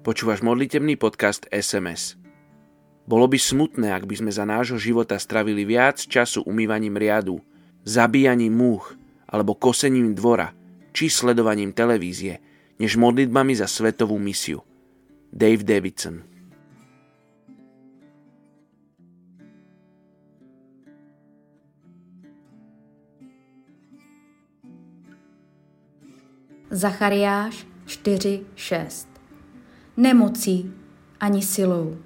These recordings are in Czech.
Počúvaš modlitebný podcast SMS. Bolo by smutné, ak by sme za nášho života stravili viac času umývaním riadu, zabíjaním múch alebo kosením dvora či sledovaním televízie, než modlitbami za svetovú misiu. Dave Davidson Zachariáš 4.6 Nemocí ani silou,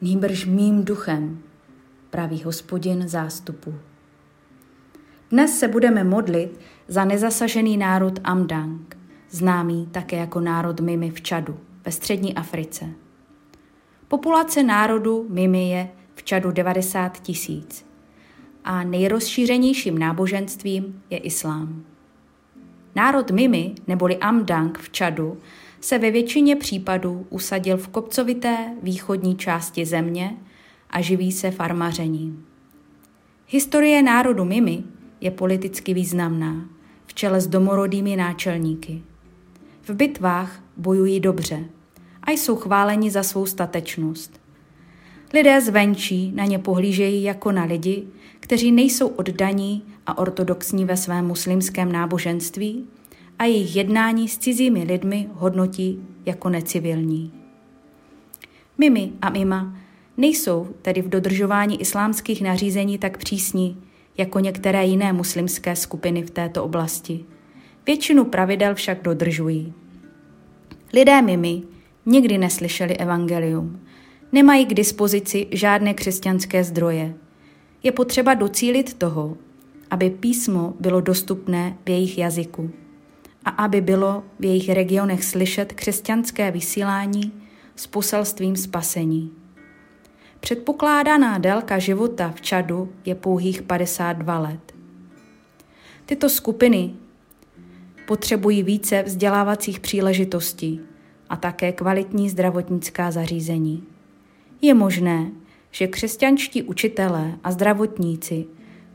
nýbrž mým duchem, pravý hospodin zástupu. Dnes se budeme modlit za nezasažený národ Amdang, známý také jako národ Mimi v Čadu ve střední Africe. Populace národu Mimi je v Čadu 90 tisíc a nejrozšířenějším náboženstvím je islám. Národ Mimi neboli Amdang v Čadu se ve většině případů usadil v kopcovité východní části země a živí se farmařením. Historie národu Mimi je politicky významná, v čele s domorodými náčelníky. V bitvách bojují dobře a jsou chváleni za svou statečnost. Lidé zvenčí na ně pohlížejí jako na lidi, kteří nejsou oddaní a ortodoxní ve svém muslimském náboženství a jejich jednání s cizími lidmi hodnotí jako necivilní. Mimi a Mima nejsou tedy v dodržování islámských nařízení tak přísní jako některé jiné muslimské skupiny v této oblasti. Většinu pravidel však dodržují. Lidé Mimi nikdy neslyšeli evangelium, nemají k dispozici žádné křesťanské zdroje. Je potřeba docílit toho, aby písmo bylo dostupné v jejich jazyku a aby bylo v jejich regionech slyšet křesťanské vysílání s poselstvím spasení. Předpokládaná délka života v Čadu je pouhých 52 let. Tyto skupiny potřebují více vzdělávacích příležitostí a také kvalitní zdravotnická zařízení. Je možné, že křesťanští učitelé a zdravotníci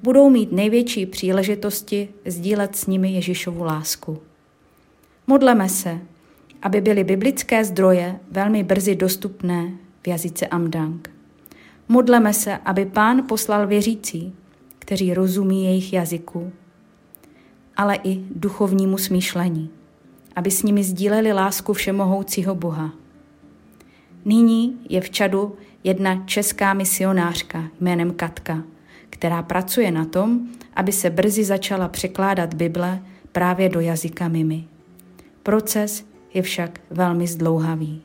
budou mít největší příležitosti sdílet s nimi Ježišovu lásku. Modleme se, aby byly biblické zdroje velmi brzy dostupné v jazyce Amdang. Modleme se, aby pán poslal věřící, kteří rozumí jejich jazyku, ale i duchovnímu smýšlení, aby s nimi sdíleli lásku všemohoucího Boha. Nyní je v Čadu jedna česká misionářka jménem Katka, která pracuje na tom, aby se brzy začala překládat Bible právě do jazyka Mimi. Proces je však velmi zdlouhavý.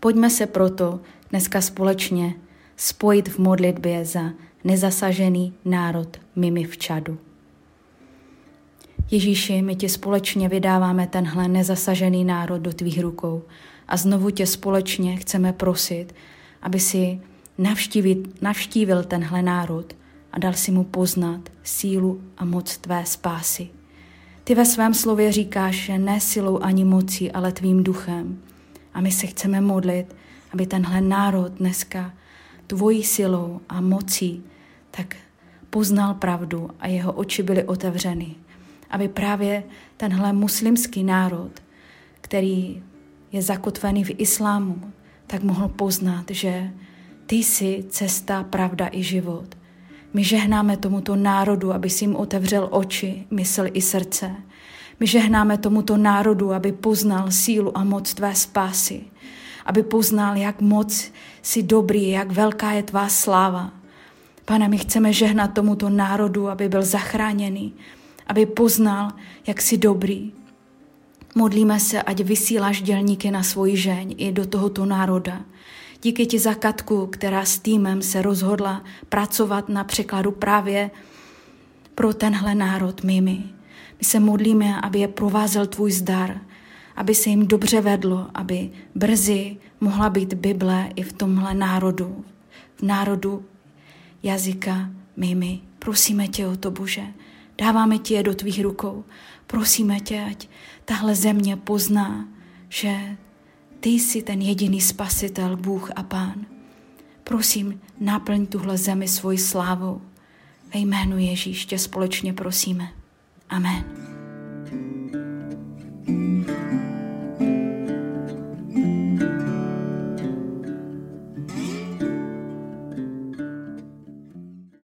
Pojďme se proto dneska společně spojit v modlitbě za nezasažený národ Mimi v Čadu. Ježíši, my ti společně vydáváme tenhle nezasažený národ do tvých rukou a znovu tě společně chceme prosit, aby si navštívit, navštívil tenhle národ a dal si mu poznat sílu a moc tvé spásy. Ty ve svém slově říkáš, že ne silou ani mocí, ale tvým duchem. A my se chceme modlit, aby tenhle národ dneska tvojí silou a mocí tak poznal pravdu a jeho oči byly otevřeny. Aby právě tenhle muslimský národ, který je zakotvený v islámu, tak mohl poznat, že ty jsi cesta, pravda i život. My žehnáme tomuto národu, aby si jim otevřel oči, mysl i srdce. My žehnáme tomuto národu, aby poznal sílu a moc tvé spásy. Aby poznal, jak moc si dobrý, jak velká je tvá sláva. Pane, my chceme žehnat tomuto národu, aby byl zachráněný, aby poznal, jak jsi dobrý. Modlíme se, ať vysíláš dělníky na svoji žeň i do tohoto národa. Díky ti za Katku, která s týmem se rozhodla pracovat na překladu právě pro tenhle národ Mimi. My se modlíme, aby je provázel tvůj zdar, aby se jim dobře vedlo, aby brzy mohla být Bible i v tomhle národu, v národu jazyka Mimi. Prosíme tě o to, Bože. Dáváme ti je do tvých rukou. Prosíme tě, ať tahle země pozná, že ty jsi ten jediný spasitel, Bůh a Pán. Prosím, naplň tuhle zemi svoji slávou. Ve jménu Ježíš tě společně prosíme. Amen.